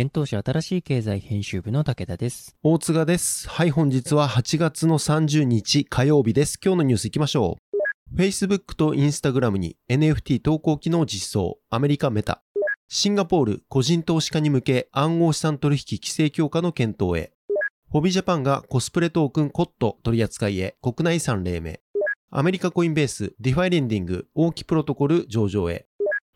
現当社新しい経済編集部の武田です。大塚です。はい、本日は8月の30日火曜日です。今日のニュース行きましょう。Facebook と Instagram に NFT 投稿機能実装。アメリカメタ。シンガポール個人投資家に向け暗号資産取引規制強化の検討へ。ホビジャパンがコスプレトークンコット取り扱いへ国内遺産黎明。アメリカコインベースディファイレンディング大きプロトコル上場へ。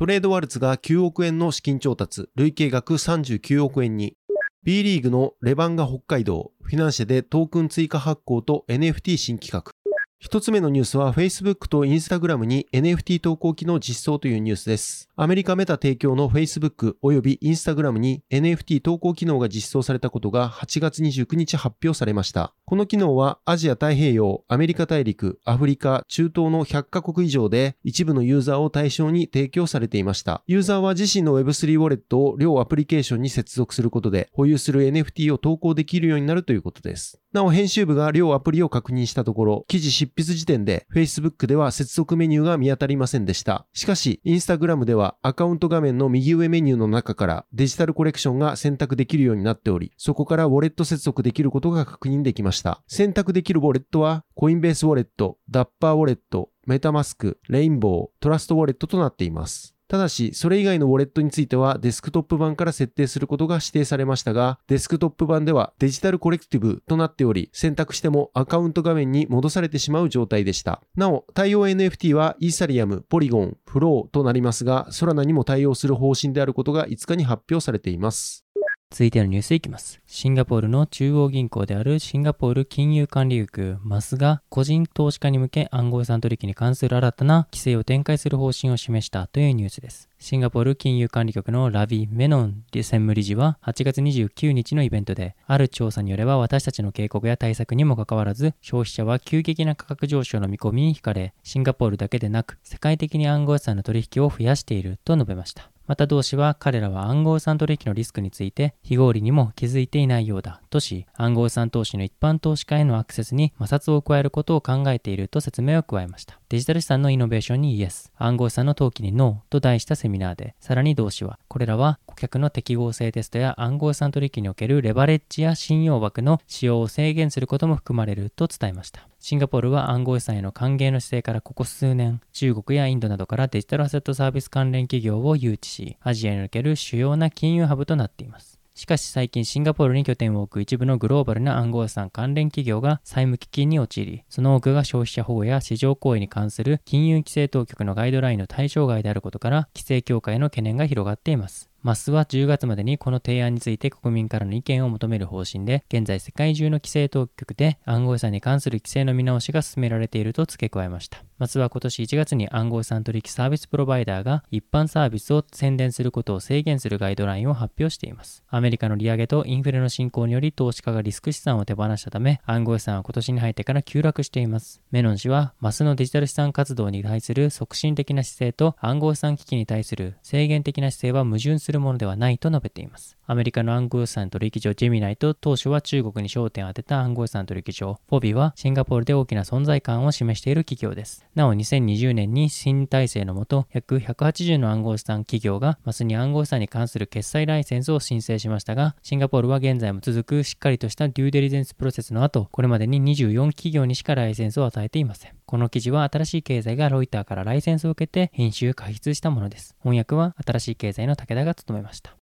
トレードワルツが9億円の資金調達、累計額39億円に。B リーグのレバンガ北海道、フィナンシェでトークン追加発行と NFT 新企画。一つ目のニュースは Facebook と Instagram に NFT 投稿機能実装というニュースです。アメリカメタ提供の Facebook および Instagram に NFT 投稿機能が実装されたことが8月29日発表されました。この機能はアジア太平洋、アメリカ大陸、アフリカ、中東の100カ国以上で一部のユーザーを対象に提供されていました。ユーザーは自身の Web3 ウォレットを両アプリケーションに接続することで保有する NFT を投稿できるようになるということです。なお編集部が両アプリを確認したところ、記事執筆時点で Facebook では接続メニューが見当たりませんでした。しかし、Instagram ではアカウント画面の右上メニューの中からデジタルコレクションが選択できるようになっており、そこからウォレット接続できることが確認できました。選択できるウォレットは、コインベースウォレット、ダッパーウォレット、メタマスク、レインボー、トラストウォレットとなっています。ただし、それ以外のウォレットについてはデスクトップ版から設定することが指定されましたが、デスクトップ版ではデジタルコレクティブルとなっており、選択してもアカウント画面に戻されてしまう状態でした。なお、対応 NFT はイーサリアム、ポリゴン、フローとなりますが、ソラナにも対応する方針であることが5日に発表されています。続いてのニュースいきます。シンガポールの中央銀行であるシンガポール金融管理局マスが個人投資家に向け暗号資産取引に関する新たな規制を展開する方針を示したというニュースです。シンガポール金融管理局のラビ・メノン専務理事は8月29日のイベントで、ある調査によれば私たちの警告や対策にもかかわらず、消費者は急激な価格上昇の見込みに惹かれ、シンガポールだけでなく世界的に暗号資産の取引を増やしていると述べました。また同氏は彼らは暗号資産取引のリスクについて非合理にも気づいていないようだとし暗号資産投資の一般投資家へのアクセスに摩擦を加えることを考えていると説明を加えました。デジタル資産のイノベーションにイエス。暗号資産の投機にノーと題したセミナーでさらに同氏はこれらは顧客の適合性テストや暗号資産取引におけるレバレッジや信用枠の使用を制限することも含まれると伝えました。シンガポールは暗号資産への歓迎の姿勢からここ数年、中国やインドなどからデジタルアセットサービス関連企業を誘致し、アジアにおける主要な金融ハブとなっています。しかし最近シンガポールに拠点を置く一部のグローバルな暗号資産関連企業が債務危機に陥り、その多くが消費者保護や市場行為に関する金融規制当局のガイドラインの対象外であることから、規制強化への懸念が広がっています。マスは10月までにこの提案について国民からの意見を求める方針で、現在世界中の規制当局で暗号資産に関する規制の見直しが進められていると付け加えました。マスは今年1月に暗号資産取引サービスプロバイダーが一般サービスを宣伝することを制限するガイドラインを発表しています。アメリカの利上げとインフレの進行により投資家がリスク資産を手放したため、暗号資産は今年に入ってから急落しています。メノン氏は、マスのデジタル資産活動に対する促進的な姿勢と暗号資産危機に対する制限的な姿勢は矛盾するするものではないと述べています。アメリカの暗号資産取引所ジェミナイと当初は中国に焦点を当てた暗号資産取引所フォビはシンガポールで大きな存在感を示している企業です。なお2020年に新体制のもと約180の暗号資産企業がマスに暗号資産に関する決済ライセンスを申請しましたが、シンガポールは現在も続くしっかりとしたデューデリゼンスプロセスの後、これまでに24企業にしかライセンスを与えていません。この記事は新しい経済がロイターからライセンスを受けて編集開発したものです。翻訳は新しい経済の武田が務めました。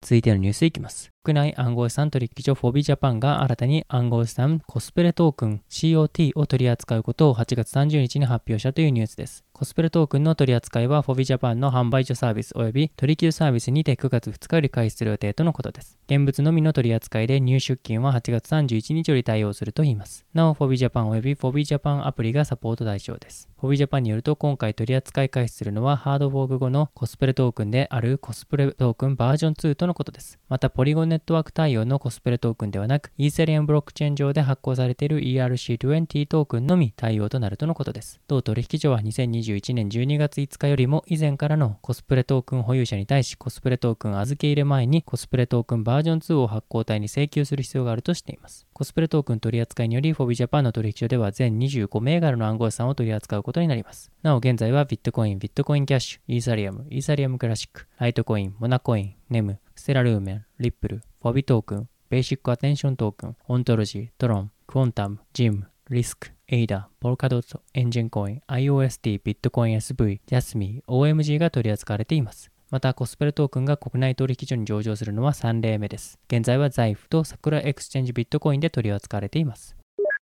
続いてのニュースいきます。国内暗号資産取引所フォビジャパンが新たに暗号資産コスプレトークン COT を取り扱うことを8月30日に発表したというニュースです。コスプレトークンの取り扱いはフォビジャパンの販売所サービス及び取引サービスにて9月2日より開始する予定とのことです。現物のみの取り扱いで入出金は8月31日より対応するといいます。なお、フォビジャパン及びフォビジャパンアプリがサポート対象です。フォビジャパンによると今回取り扱い開始するのはハードフォーク後のコスプレトークンであるコスプレトークンバージョン2とのことです。また、ポリゴンネットワーク対応のコスプレトークンではなく、イーサリアムブロックチェーン上で発行されている ERC20 トークンのみ対応となるとのことです。同取引所は2021年12月5日よりも以前からのコスプレトークン保有者に対しコスプレトークン預け入れ前にコスプレトークンバージョン2を発行体に請求する必要があるとしています。コスプレトークン取扱いにより、フォビジャパンの取引所では全25銘柄の暗号資産を取り扱うことになります。なお現在はビットコイン、ビットコインキャッシュ、イーサリアム、イーサリアムクラシック、ライトコイン、モナコイン、ネム、ステラルーメン、リップル、フォビトークン、ベーシックアテンショントークン、オントロジー、トロン、クォンタム、ゼム、リスク、エイダ、ポルカドット、エンジンコイン、IOST、ビットコイン SV、ジャスミー、OMG が取り扱われています。また、コスプレトークンが国内取引所に上場するのは3例目です。現在は Zaif とサクラエクスチェンジビットコインで取り扱われています。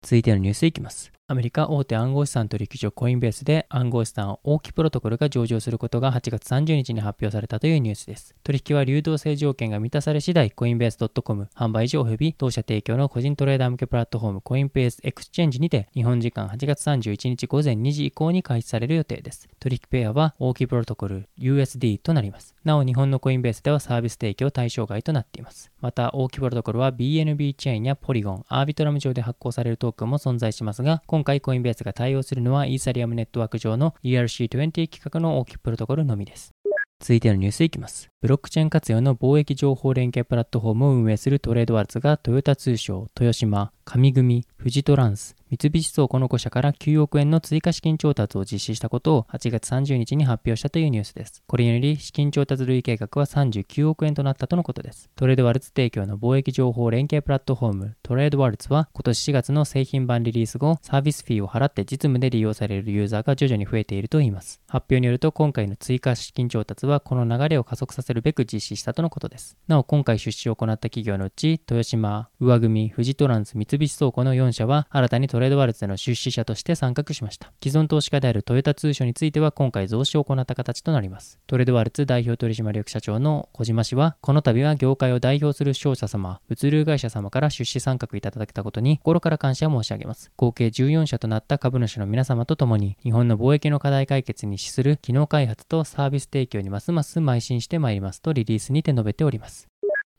続いてのニュースいきます。アメリカ大手暗号資産取引所コインベースで暗号資産 Ooki プロトコルが上場することが8月30日に発表されたというニュースです。取引は流動性条件が満たされ次第、コインベース .com 販売所及び当社提供の個人トレーダー向けプラットフォームコインベースエクスチェンジにて日本時間8月31日午前2時以降に開始される予定です。取引ペアは Ooki プロトコル USD となります。なお日本のコインベースではサービス提供対象外となっています。また Ooki プロトコルは BNB チェーンやポリゴン、アービトラム上で発行されるトークンも存在しますが、今回コインベースが対応するのはイーサリアムネットワーク上の ERC20 規格の Ooki プロトコルのみです。続いてのニュースいきます。ブロックチェーン活用の貿易情報連携プラットフォームを運営するトレードワルツが豊田通商、豊島、上組、富士トランス、三菱倉庫の5社から9億円の追加資金調達を実施したことを8月30日に発表したというニュースです。これにより資金調達累計額は39億円となったとのことです。トレードワルツ提供の貿易情報連携プラットフォームトレードワルツは今年4月の製品版リリース後、サービスフィーを払って実務で利用されるユーザーが徐々に増えているといいます。発表によると今回の追加資金調達はこの流れを加速させるべく実施したとのことです。なお今回出資を行った企業のうち、豊島、上組、富士トランス、三菱倉庫の4社は新たにトレレードワルツでの出資資者として参画しました。既存投資家であるトヨタ通商については今回増資を行った形となります。トレードワルツ代表取締役社長の小島氏は、この度は業界を代表する商社様、物流会社様から出資参画いただけたことに心から感謝申し上げます。合計14社となった株主の皆様と共に、日本の貿易の課題解決に資する機能開発とサービス提供にますます邁進してまいりますとリリースにて述べております。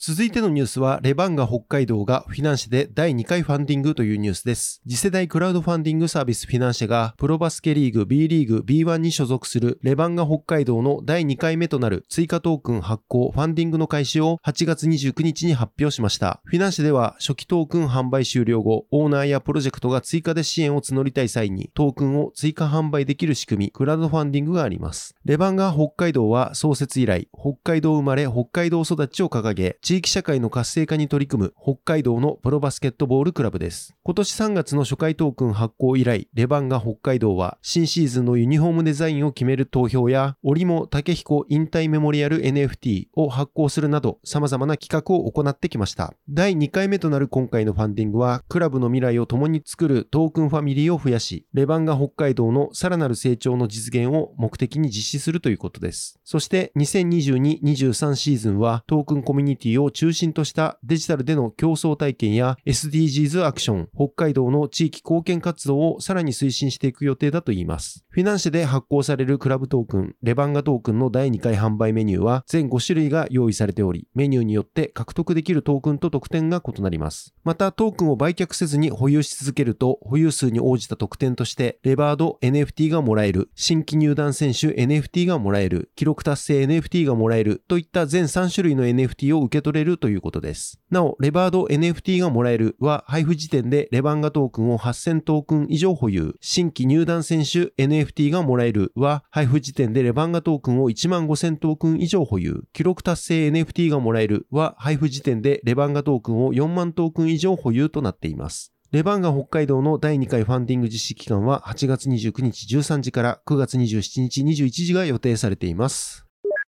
続いてのニュースは、レバンガ北海道がフィナンシェで第2回ファンディングというニュースです。次世代クラウドファンディングサービスフィナンシェが、プロバスケリーグ B リーグ B1 に所属するレバンガ北海道の第2回目となる追加トークン発行ファンディングの開始を8月29日に発表しました。フィナンシェでは、初期トークン販売終了後、オーナーやプロジェクトが追加で支援を募りたい際に、トークンを追加販売できる仕組み、クラウドファンディングがあります。レバンガ北海道は創設以来、北海道生まれ北海道育ちを掲げ、地域社会の活性化に取り組む北海道のプロバスケットボールクラブです。今年3月の初回トークン発行以来、レバンガ北海道は新シーズンのユニフォームデザインを決める投票や、折茂武彦引退メモリアル NFT を発行するなど様々な企画を行ってきました。第2回目となる今回のファンディングは、クラブの未来を共に作るトークンファミリーを増やし、レバンガ北海道のさらなる成長の実現を目的に実施するということです。そして2022-23シーズンはトークンコミュニティをを中心としたデジタルでの共創体験や SDGs アクション、北海道の地域貢献活動をさらに推進していく予定だといいます。フィナンシェで発行されるクラブトークン、レバンガトークンの第2回販売メニューは全5種類が用意されており、メニューによって獲得できるトークンと特典が異なります。また、トークンを売却せずに保有し続けると、保有数に応じた特典として、レバード NFT がもらえる、新規入団選手 NFT がもらえる、記録達成 NFT がもらえるといった全3種類の NFT を受け取れるということです。なお、レバード NFT がもらえるは配布時点でレバンガトークンを8000トークン以上保有、新規入団選手 NFT がもらえるは配布時点でレバンガトークンを1万5000トークン以上保有、記録達成 NFT がもらえるは配布時点でレバンガトークンを4万トークン以上保有となっています。レバンガ北海道の第2回ファンディング実施期間は8月29日13時から9月27日21時が予定されています。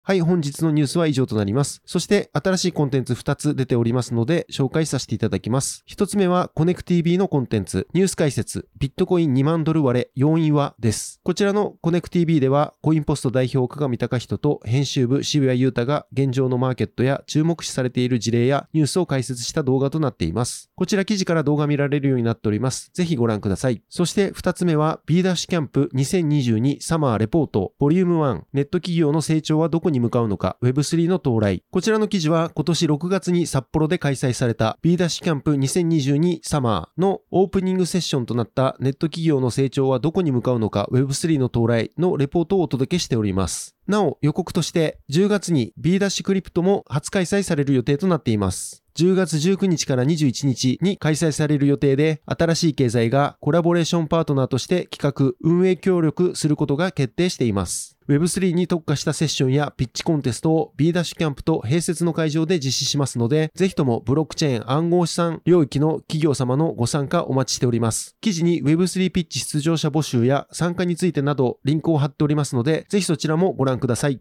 はい、本日のニュースは以上となります。そして、新しいコンテンツ2つ出ておりますので、紹介させていただきます。1つ目は、コネク TV のコンテンツ、ニュース解説、ビットコイン2万ドル割れ、要因はです。こちらのコネク TV では、コインポスト代表、鏡隆人と編集部、渋谷裕太が現状のマーケットや注目視されている事例やニュースを解説した動画となっています。こちら記事から動画見られるようになっております。ぜひご覧ください。そして、2つ目は、B ダッシュキャンプ2022サマーレポート、ボリューム1、ネット企業の成長はどこにに向かうのか、Web3 の到来。こちらの記事は今年6月に札幌で開催された B ダッシュキャンプ2022サマーのオープニングセッションとなったネット企業の成長はどこに向かうのか Web3 の到来のレポートをお届けしております。なお予告として10月に B ダッシュクリプトも初開催される予定となっています。10月19日から21日に開催される予定で、新しい経済がコラボレーションパートナーとして企画、運営協力することが決定しています。Web3 に特化したセッションやピッチコンテストを B ダッシュキャンプと併設の会場で実施しますので、ぜひともブロックチェーン暗号資産領域の企業様のご参加お待ちしております。記事に Web3 ピッチ出場者募集や参加についてなどリンクを貼っておりますので、ぜひそちらもご覧ください。